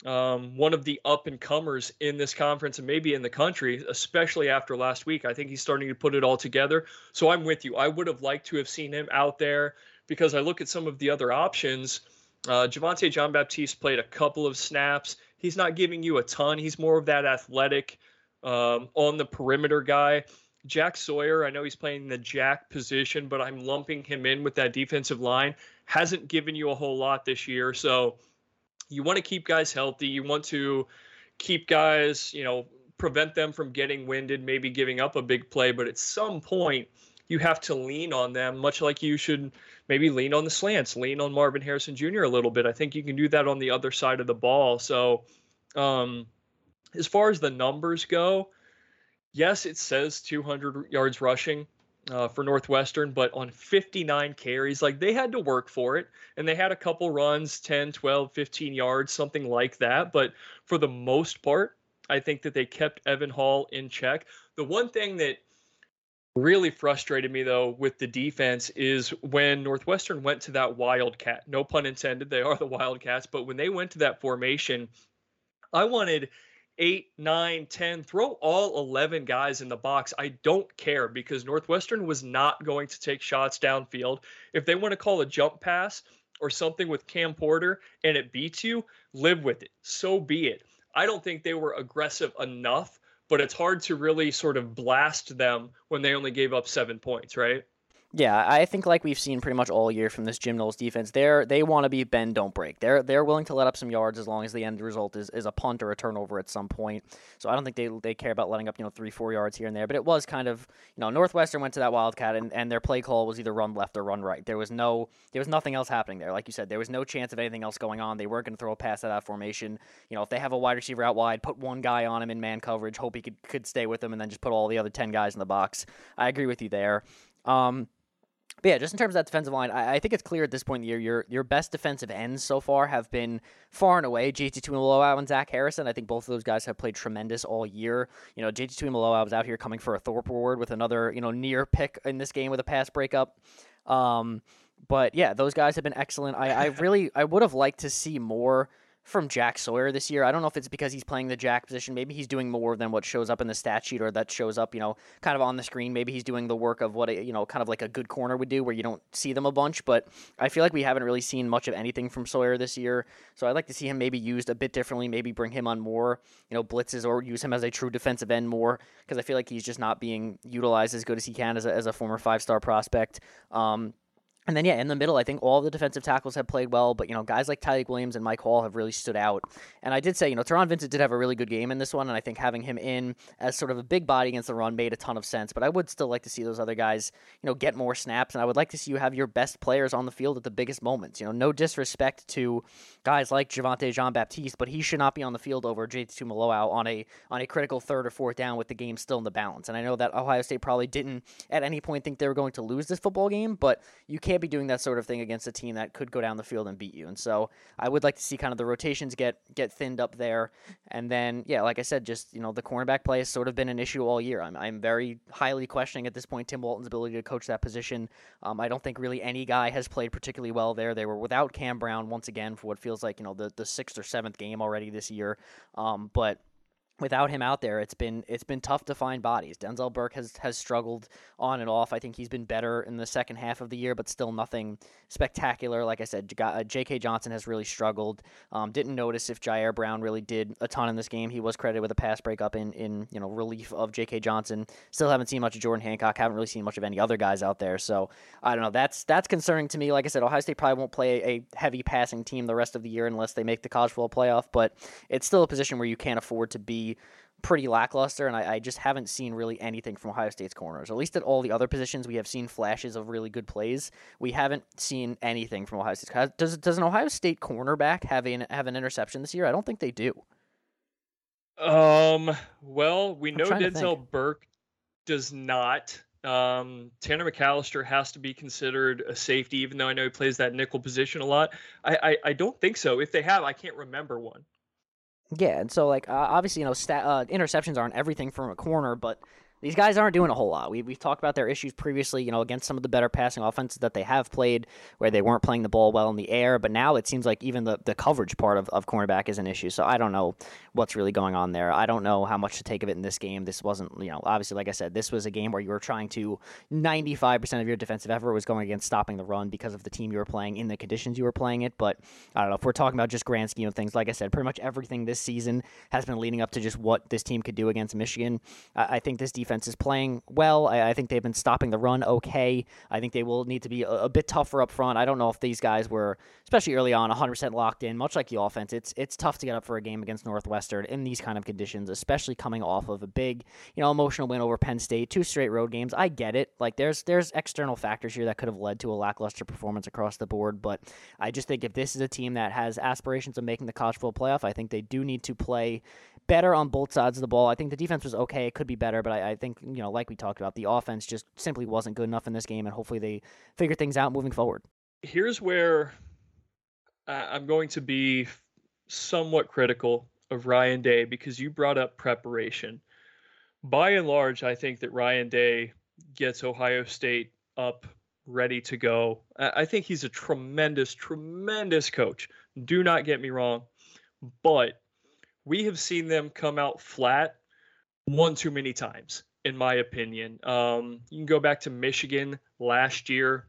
Um, one of the up and comers in this conference and maybe in the country, especially after last week. I think he's starting to put it all together. So I'm with you. I would have liked to have seen him out there because I look at some of the other options. Uh, Javontae John Baptiste played a couple of snaps. He's not giving you a ton. He's more of that athletic um, on the perimeter guy. Jack Sawyer, I know he's playing the jack position, but I'm lumping him in with that defensive line. Hasn't given you a whole lot this year. So you want to keep guys healthy. You want to keep guys, you know, prevent them from getting winded, maybe giving up a big play. But at some point, you have to lean on them, much like you should maybe lean on the slants, lean on Marvin Harrison Jr. a little bit. I think you can do that on the other side of the ball. So, um, as far as the numbers go, yes, it says 200 yards rushing uh, for Northwestern, but on 59 carries, like they had to work for it. And they had a couple runs, 10, 12, 15 yards, something like that. But for the most part, I think that they kept Evan Hull in check. The one thing that really frustrated me though with the defense is when Northwestern went to that wildcat. No pun intended, they are the Wildcats, but when they went to that formation, I wanted eight, nine, 10, throw all 11 guys in the box. I don't care because Northwestern was not going to take shots downfield. If they want to call a jump pass or something with Cam Porter and it beats you, live with it. So be it. I don't think they were aggressive enough but it's hard to really sort of blast them when they only gave up seven points, right? Yeah, I think like we've seen pretty much all year from this Jim Knowles defense, they're they want to be bend don't break. They're they're willing to let up some yards as long as the end result is, is a punt or a turnover at some point. So I don't think they they care about letting up you know three four yards here and there. But it was kind of you know Northwestern went to that Wildcat and, and their play call was either run left or run right. There was no there was nothing else happening there. Like you said, there was no chance of anything else going on. They weren't going to throw a pass at that formation. You know if they have a wide receiver out wide, put one guy on him in man coverage, hope he could could stay with him, and then just put all the other ten guys in the box. I agree with you there. Um, but yeah, just in terms of that defensive line, I, I, think it's clear at this point in the year your your best defensive ends so far have been far and away JT Tuimoloau and Zach Harrison. I think both of those guys have played tremendous all year. You know, JT Tuimoloau was out here coming for a Thorpe Award with another you know near pick in this game with a pass breakup. Um, but yeah, those guys have been excellent. I, I [laughs] really I would have liked to see more from Jack Sawyer this year. I don't know if it's because he's playing the jack position. Maybe he's doing more than what shows up in the stat sheet or that shows up, you know, kind of on the screen. Maybe he's doing the work of what, a, you know, kind of like a good corner would do where you don't see them a bunch. But I feel like we haven't really seen much of anything from Sawyer this year. So I'd like to see him maybe used a bit differently, maybe bring him on more, you know, blitzes or use him as a true defensive end more because I feel like he's just not being utilized as good as he can as a, as a former five star prospect. Um, and then, yeah, in the middle, I think all the defensive tackles have played well, but, you know, guys like Tyleik Williams and Mike Hall have really stood out. And I did say, you know, Taron Vincent did have a really good game in this one, and I think having him in as sort of a big body against the run made a ton of sense. But I would still like to see those other guys, you know, get more snaps, and I would like to see you have your best players on the field at the biggest moments. You know, no disrespect to guys like Javontae Jean Baptiste, but he should not be on the field over JT Tuimoloau on a on a critical third or fourth down with the game still in the balance. And I know that Ohio State probably didn't at any point think they were going to lose this football game, but you can't be doing that sort of thing against a team that could go down the field and beat you. And so I would like to see kind of the rotations get get thinned up there. And then yeah, like I said, just you know the cornerback play has sort of been an issue all year. I'm I'm very highly questioning at this point Tim Walton's ability to coach that position. Um, I don't think really any guy has played particularly well there. They were without Cam Brown once again for what feels like you know the the sixth or seventh game already this year. Um, but without him out there, it's been it's been tough to find bodies. Denzel Burke has has struggled on and off. I think he's been better in the second half of the year, but still nothing spectacular. Like I said, J.K. Uh, Johnson has really struggled. Um, didn't notice if Jyaire Brown really did a ton in this game. He was credited with a pass breakup in in you know relief of J.K. Johnson. Still haven't seen much of Jordan Hancock. Haven't really seen much of any other guys out there. So I don't know. That's that's concerning to me. Like I said, Ohio State probably won't play a heavy passing team the rest of the year unless they make the college football playoff. But it's still a position where you can't afford to be pretty lackluster, and I, I, just haven't seen really anything from Ohio State's corners. At least at all the other positions, we have seen flashes of really good plays. We haven't seen anything from Ohio State. Does does an Ohio State cornerback have an have an interception this year? I don't think they do. Um. Well, we know Denzel Burke does not. Um, Tanner McAllister has to be considered a safety, even though I know he plays that nickel position a lot. I, I, I don't think so. If they have, I can't remember one. Yeah, and so like uh, obviously you know stat, uh, interceptions aren't everything from a corner, but these guys aren't doing a whole lot. We, we've talked about their issues previously, you know, against some of the better passing offenses that they have played where they weren't playing the ball well in the air. But now it seems like even the, the coverage part of, of cornerback is an issue. So I don't know what's really going on there. I don't know how much to take of it in this game. This wasn't, you know, obviously, like I said, this was a game where you were trying to 95% of your defensive effort was going against stopping the run because of the team you were playing in the conditions you were playing it. But I don't know if we're talking about just grand scheme of things. Like I said, pretty much everything this season has been leading up to just what this team could do against Michigan. I, I think this defense is playing well. I, I, think they've been stopping the run okay. I think they will need to be a, a, bit tougher up front. I don't know if these guys were, especially early on, 100% locked in. Much like the offense, it's it's tough to get up for a game against Northwestern in these kind of conditions, especially coming off of a big, you know, emotional win over Penn State, two straight road games. I get it. Like there's there's external factors here that could have led to a lackluster performance across the board, but I just think if this is a team that has aspirations of making the college football playoff, I think they do need to play better on both sides of the ball. I think the defense was okay; it could be better, but I, I think you know, like we talked about, the offense just simply wasn't good enough in this game, and hopefully they figure things out moving forward. Here's where I'm going to be somewhat critical of Ryan Day because you brought up preparation. By and large, I think that Ryan Day gets Ohio State up ready to go. I think he's a tremendous, tremendous coach. Do not get me wrong. But we have seen them come out flat one too many times, in my opinion. Um, you can go back to Michigan last year.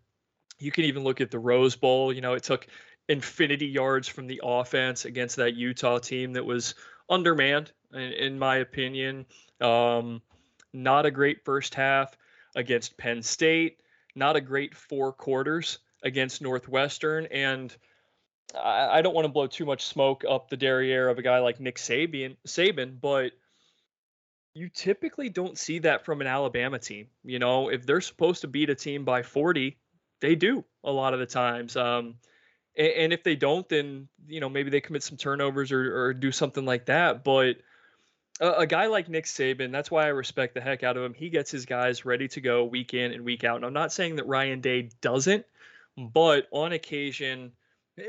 You can even look at the Rose Bowl. You know, it took infinity yards from the offense against that Utah team that was undermanned, in, in my opinion. Um, not a great first half against Penn State. Not a great four quarters against Northwestern. And I, don't want to blow too much smoke up the derriere of a guy like Nick Saban, Saban, but you typically don't see that from an Alabama team. You know, if they're supposed to beat a team by 40, they do a lot of the times. Um, and, and, if they don't, then you know maybe they commit some turnovers or, or do something like that. But a, a, guy like Nick Saban, that's why I respect the heck out of him. He gets his guys ready to go week in and week out. And I'm not saying that Ryan Day doesn't, but on occasion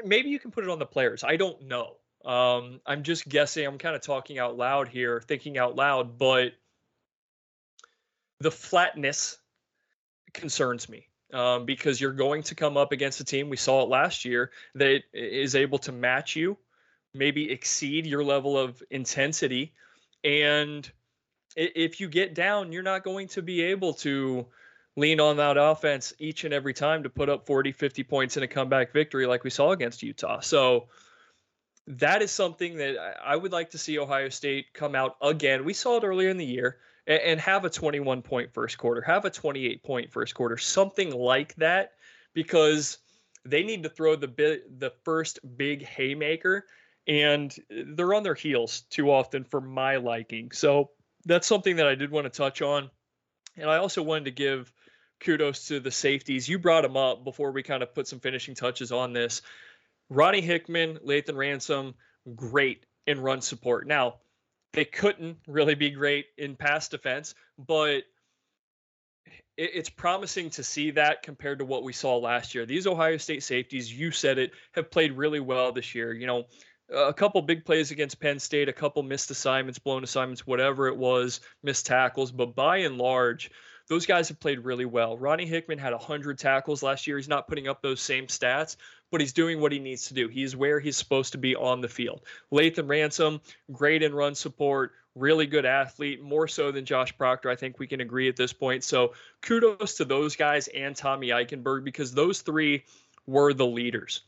maybe you can put it on the players. I don't know. Um, I'm just guessing. I'm kind of talking out loud here, thinking out loud, but the flatness concerns me um, because you're going to come up against a team. We saw it last year that is able to match you, maybe exceed your level of intensity, and if you get down, you're not going to be able to lean on that offense each and every time to put up 40, 50 points in a comeback victory like we saw against Utah. So that is something that I would like to see Ohio State come out again. We saw it earlier in the year and, have a 21 point first quarter, have a 28 point first quarter, something like that, because they need to throw the the first big haymaker, and they're on their heels too often for my liking. So that's something that I did want to touch on, and I also wanted to give kudos to the safeties. You brought them up before we kind of put some finishing touches on this. Ronnie Hickman, Lathan Ransom, great in run support. Now, they couldn't really be great in pass defense, but it's promising to see that compared to what we saw last year. These Ohio State safeties, you said it, have played really well this year. You know, a couple big plays against Penn State, a couple missed assignments, blown assignments, whatever it was, missed tackles, but by and large, those guys have played really well. Ronnie Hickman had 100 tackles last year. He's not putting up those same stats, but he's doing what he needs to do. He's where he's supposed to be on the field. Lathan Ransom, great in run support, really good athlete, more so than Josh Proctor. I think we can agree at this point. So kudos to those guys and Tommy Eichenberg because those three were the leaders.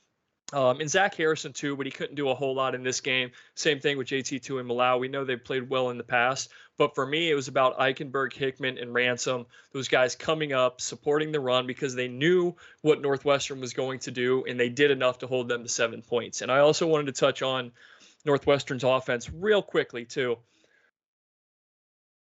Um, and Zach Harrison too, but he couldn't do a whole lot in this game. Same thing with JT Tuimoloau. We know they've played well in the past, but for me, it was about Eichenberg, Hickman, and Ransom. Those guys coming up, supporting the run because they knew what Northwestern was going to do, and they did enough to hold them to seven points. And I also wanted to touch on Northwestern's offense real quickly too.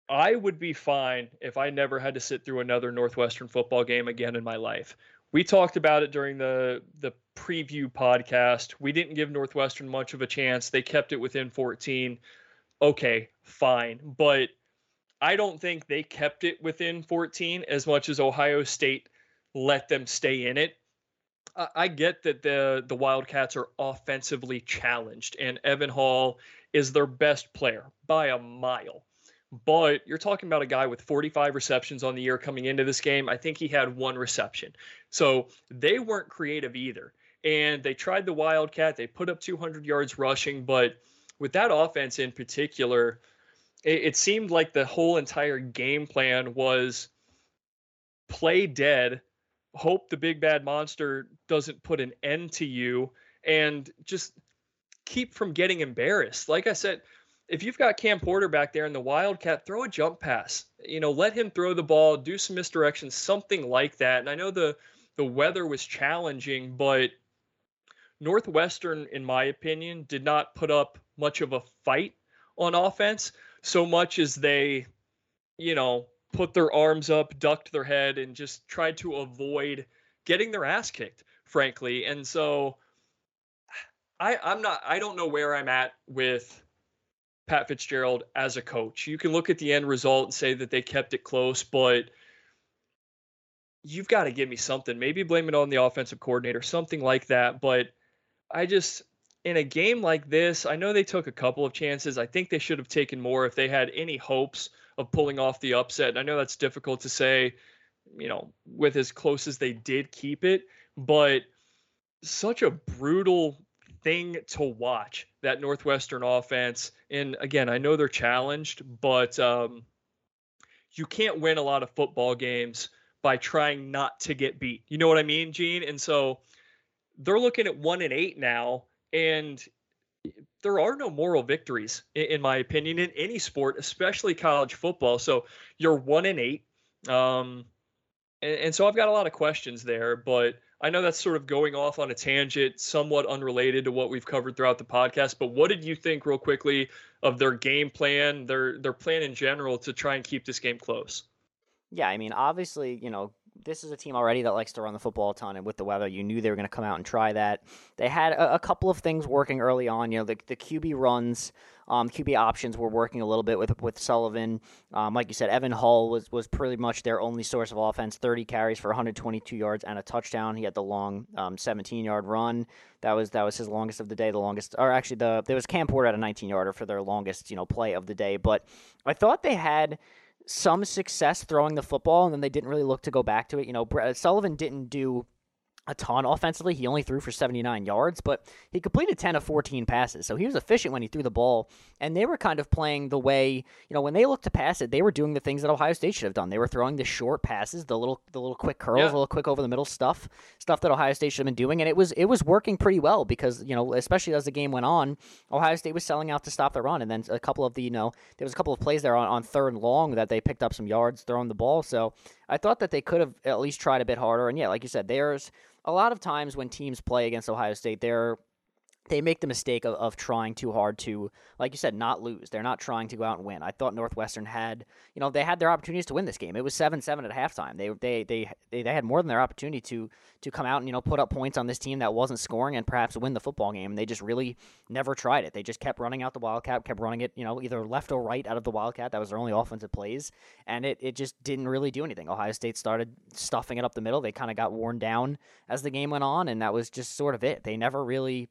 I would be fine if I never had to sit through another Northwestern football game again in my life we talked about it during the the preview podcast. We didn't give Northwestern much of a chance. They kept it within 14. Okay, fine, but I don't think they kept it within 14 as much as Ohio State let them stay in it. I get that the the Wildcats are offensively challenged, and Evan Hull is their best player by a mile. But you're talking about a guy with 45 receptions on the year coming into this game. I think he had one reception. So they weren't creative either. And they tried the Wildcat. They put up 200 yards rushing. But with that offense in particular, it, it seemed like the whole entire game plan was play dead, hope the big bad monster doesn't put an end to you, and just keep from getting embarrassed. Like I said, if you've got Cam Porter back there in the Wildcat, throw a jump pass. You know, let him throw the ball, do some misdirection, something like that. And I know the the weather was challenging, but Northwestern, in my opinion, did not put up much of a fight on offense so much as they, you know, put their arms up, ducked their head, and just tried to avoid getting their ass kicked, frankly. And so I, I'm not I don't know where I'm at with Pat Fitzgerald as a coach. You can look at the end result and say that they kept it close, but you've got to give me something. Maybe blame it on the offensive coordinator, something like that. But I just, in a game like this, I know they took a couple of chances. I think they should have taken more if they had any hopes of pulling off the upset. I know that's difficult to say, you know, with as close as they did keep it, but such a brutal thing to watch that Northwestern offense. And again, I know they're challenged, but um, you can't win a lot of football games by trying not to get beat. You know what I mean, Gene? And so they're looking at one and eight now, and there are no moral victories, in, my opinion, in any sport, especially college football. So you're one and eight. Um, and, and so I've got a lot of questions there, but I know that's sort of going off on a tangent, somewhat unrelated to what we've covered throughout the podcast. But what did you think, real quickly, of their game plan, their their plan in general to try and keep this game close? Yeah, I mean, obviously, you know, this is a team already that likes to run the football a ton, and with the weather, you knew they were going to come out and try that. They had a, a, couple of things working early on. You know, the, the QB runs, um, QB options were working a little bit with with Sullivan. Um, like you said, Evan Hull was was pretty much their only source of offense. 30 carries for 122 yards and a touchdown. He had the long 17 um, yard run. That was that was his longest of the day. The longest, or actually, the there was Cam Porter at a 19 yarder for their longest you know play of the day. But I thought they had some success throwing the football, and then they didn't really look to go back to it. You know, Sullivan didn't do a ton offensively. He only threw for 79 yards, but he completed 10 of 14 passes. So he was efficient when he threw the ball. And they were kind of playing the way, you know, when they looked to pass it, they were doing the things that Ohio State should have done. They were throwing the short passes, the little the little quick curls, yeah. little quick over the middle stuff, stuff that Ohio State should have been doing. And it was it was working pretty well because, you know, especially as the game went on, Ohio State was selling out to stop the run. And then a couple of the, you know, there was a couple of plays there on, on third and long that they picked up some yards throwing the ball. So I thought that they could have at least tried a bit harder. And yeah, like you said, there's a lot of times when teams play against Ohio State, they're they make the mistake of, of trying too hard to, like you said, not lose. They're not trying to go out and win. I thought Northwestern had, you know, they had their opportunities to win this game. It was seven seven at halftime. They they they they, they had more than their opportunity to to come out and you know put up points on this team that wasn't scoring and perhaps win the football game. And they just really never tried it. They just kept running out the Wildcat, kept running it, you know, either left or right out of the Wildcat. That was their only offensive plays, and it it just didn't really do anything. Ohio State started stuffing it up the middle. They kind of got worn down as the game went on, and that was just sort of it. They never really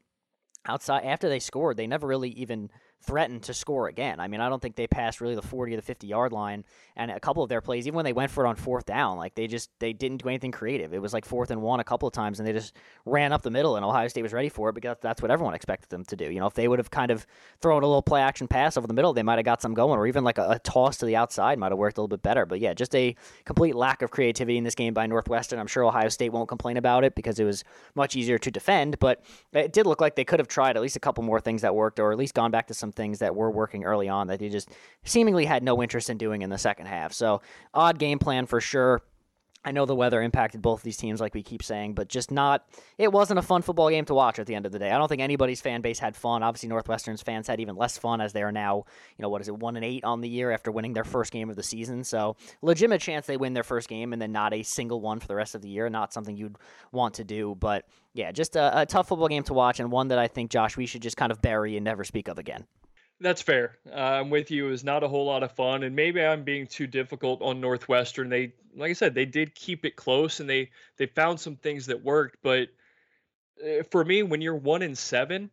outside after they scored, they never really even threatened to score again. I mean, I don't think they passed really the 40 or the 50 yard line. And a couple of their plays, even when they went for it on fourth down, like they just they didn't do anything creative. It was like fourth and one a couple of times, and they just ran up the middle. And Ohio State was ready for it because that's what everyone expected them to do. You know, if they would have kind of thrown a little play action pass over the middle, they might have got some going, or even like a, a toss to the outside might have worked a little bit better. But yeah, just a complete lack of creativity in this game by Northwestern. I'm sure Ohio State won't complain about it because it was much easier to defend. But it did look like they could have tried at least a couple more things that worked, or at least gone back to some things that were working early on that he just seemingly had no interest in doing in the second half. So, odd game plan for sure. I know the weather impacted both these teams, like we keep saying, but just not. It wasn't a fun football game to watch at the end of the day. I don't think anybody's fan base had fun. Obviously, Northwestern's fans had even less fun as they are now. You know, what is it, one and eight on the year after winning their first game of the season. So, legitimate chance they win their first game and then not a single one for the rest of the year. Not something you'd want to do, but yeah, just a, a tough football game to watch and one that I think Josh we should just kind of bury and never speak of again. That's fair. Uh, I'm with you. It was not a whole lot of fun, and maybe I'm being too difficult on Northwestern. They, like I said, they did keep it close, and they they found some things that worked. But eh, for me, when you're one in seven,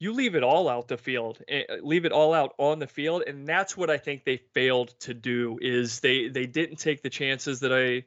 you leave it all out the field, eh, leave it all out on the field, and that's what I think they failed to do. Is they they didn't take the chances that I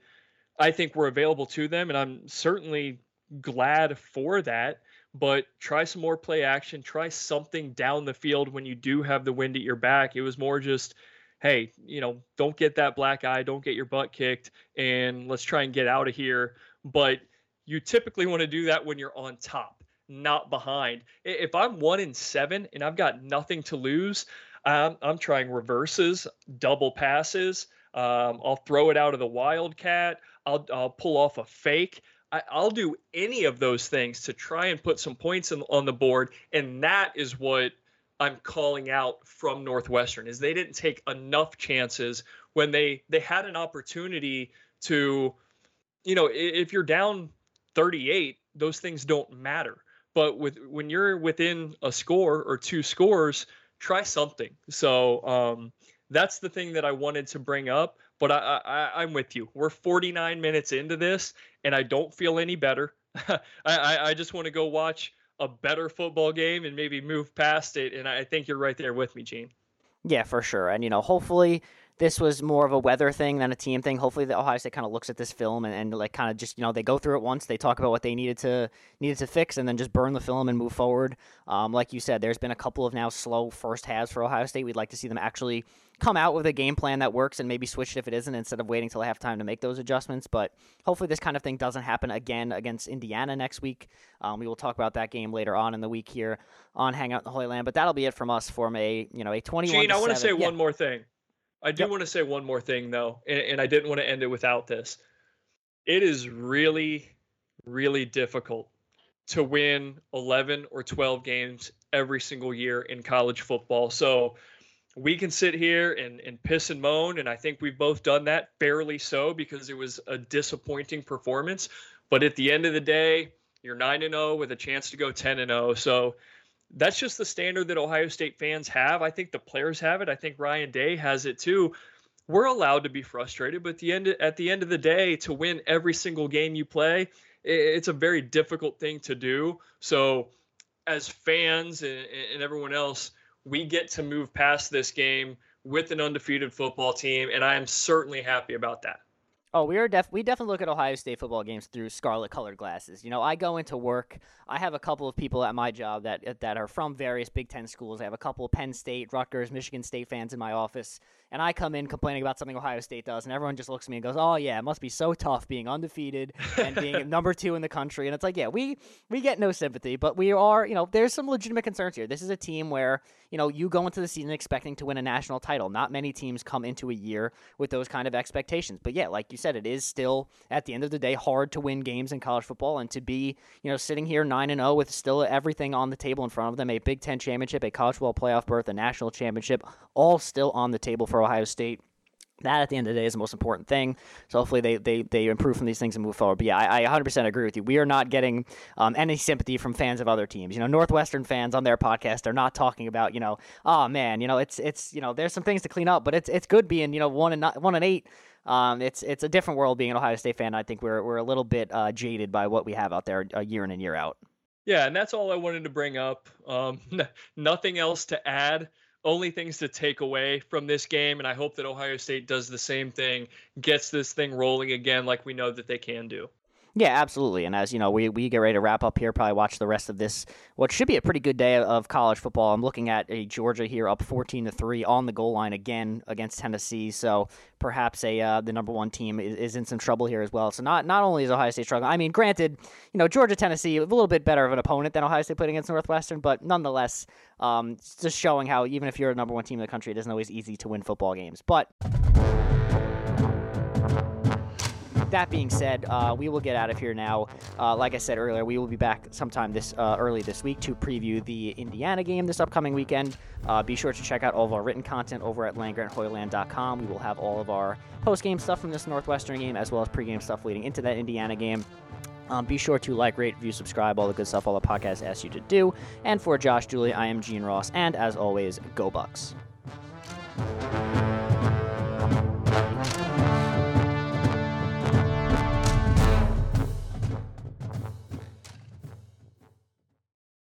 I think were available to them, and I'm certainly glad for that. But try some more play action, try something down the field when you do have the wind at your back. It was more just hey, you know, don't get that black eye, don't get your butt kicked, and let's try and get out of here. But you typically want to do that when you're on top, not behind. If I'm one in seven and I've got nothing to lose, I'm trying reverses, double passes. Um, I'll throw it out of the wildcat. I'll, I'll pull off a fake. I, will do any of those things to try and put some points in, on the board. And that is what I'm calling out from Northwestern is they didn't take enough chances when they they had an opportunity to you know if you're down 38 those things don't matter but with when you're within a score or two scores try something so um, that's the thing that I wanted to bring up but I, I I'm with you we're 49 minutes into this and I don't feel any better [laughs] I, I I just want to go watch a better football game and maybe move past it. And I think you're right there with me, Gene. Yeah, for sure. And, you know, hopefully this was more of a weather thing than a team thing. Hopefully, the Ohio State kind of looks at this film and, and like kind of just you know they go through it once, they talk about what they needed to needed to fix, and then just burn the film and move forward. Um, like you said, there's been a couple of now slow first halves for Ohio State. We'd like to see them actually come out with a game plan that works and maybe switch it if it isn't instead of waiting till halftime to make those adjustments. But hopefully, this kind of thing doesn't happen again against Indiana next week. Um, we will talk about that game later on in the week here on Hangout in the Holy Land. But that'll be it from us from a you know a 21. Gene, I want to say yeah. one more thing. I do yep. want to say one more thing though, and, and I didn't want to end it without this. It is really, really difficult to win 11 or 12 games every single year in college football. So we can sit here and, and piss and moan, and I think we've both done that fairly so because it was a disappointing performance. But at the end of the day, you're 9 and 0 with a chance to go 10 and 0. So that's just the standard that Ohio State fans have. I think the players have it. I think Ryan Day has it too. We're allowed to be frustrated, but the end at the end of the day, to win every single game you play, it's a very difficult thing to do. So, as fans and, and everyone else, we get to move past this game with an undefeated football team, and I am certainly happy about that. Oh, we are def we definitely look at Ohio State football games through scarlet colored glasses. You know, I go into work. I have a couple of people at my job that that are from various Big Ten schools. I have a couple of Penn State, Rutgers, Michigan State fans in my office, and I come in complaining about something Ohio State does, and everyone just looks at me and goes, "Oh yeah, it must be so tough being undefeated and being [laughs] number two in the country." And it's like, yeah, we we get no sympathy, but we are, you know, there's some legitimate concerns here. This is a team where you know you go into the season expecting to win a national title. Not many teams come into a year with those kind of expectations. But yeah, like you said, it is still at the end of the day hard to win games in college football and to be, you know, sitting here 9 and 0 with still everything on the table in front of them, a Big 10 championship, a college football playoff berth, a national championship, all still on the table for Ohio State that at the end of the day is the most important thing. So hopefully they, they, they improve from these things and move forward. But yeah, I, I 100% agree with you. We are not getting um, any sympathy from fans of other teams. You know, Northwestern fans on their podcast are not talking about, you know, oh man, you know, it's it's you know, there's some things to clean up, but it's it's good being you know one and not, one and eight. Um, it's it's a different world being an Ohio State fan. I think we're we're a little bit uh, jaded by what we have out there a year in and year out. Yeah, and that's all I wanted to bring up. Um, [laughs] nothing else to add only things to take away from this game. And I hope that Ohio State does the same thing, gets this thing rolling again, like we know that they can do. Yeah, absolutely. And as you know, we, we get ready to wrap up here, probably watch the rest of this, what should be a pretty good day of college football. I'm looking at a Georgia here up 14 to 3 on the goal line again against Tennessee. So perhaps a uh, the number one team is, is, in some trouble here as well. So not not only is Ohio State struggling, I mean, granted, you know, Georgia, Tennessee, a little bit better of an opponent than Ohio State played against Northwestern, but nonetheless, um, just showing how even if you're a number one team in the country, it isn't always easy to win football games. But that being said, uh, we will get out of here now. Uh, like I said earlier, we will be back sometime this uh, early this week to preview the Indiana game this upcoming weekend. Uh, be sure to check out all of our written content over at landgrantholyland.com. We will have all of our post-game stuff from this Northwestern game, as well as pregame stuff leading into that Indiana game. Um, be sure to like, rate, view, subscribe, all the good stuff all the podcast asks you to do. And for Josh Dooley, I am Gene Ross, and as always, go Bucks.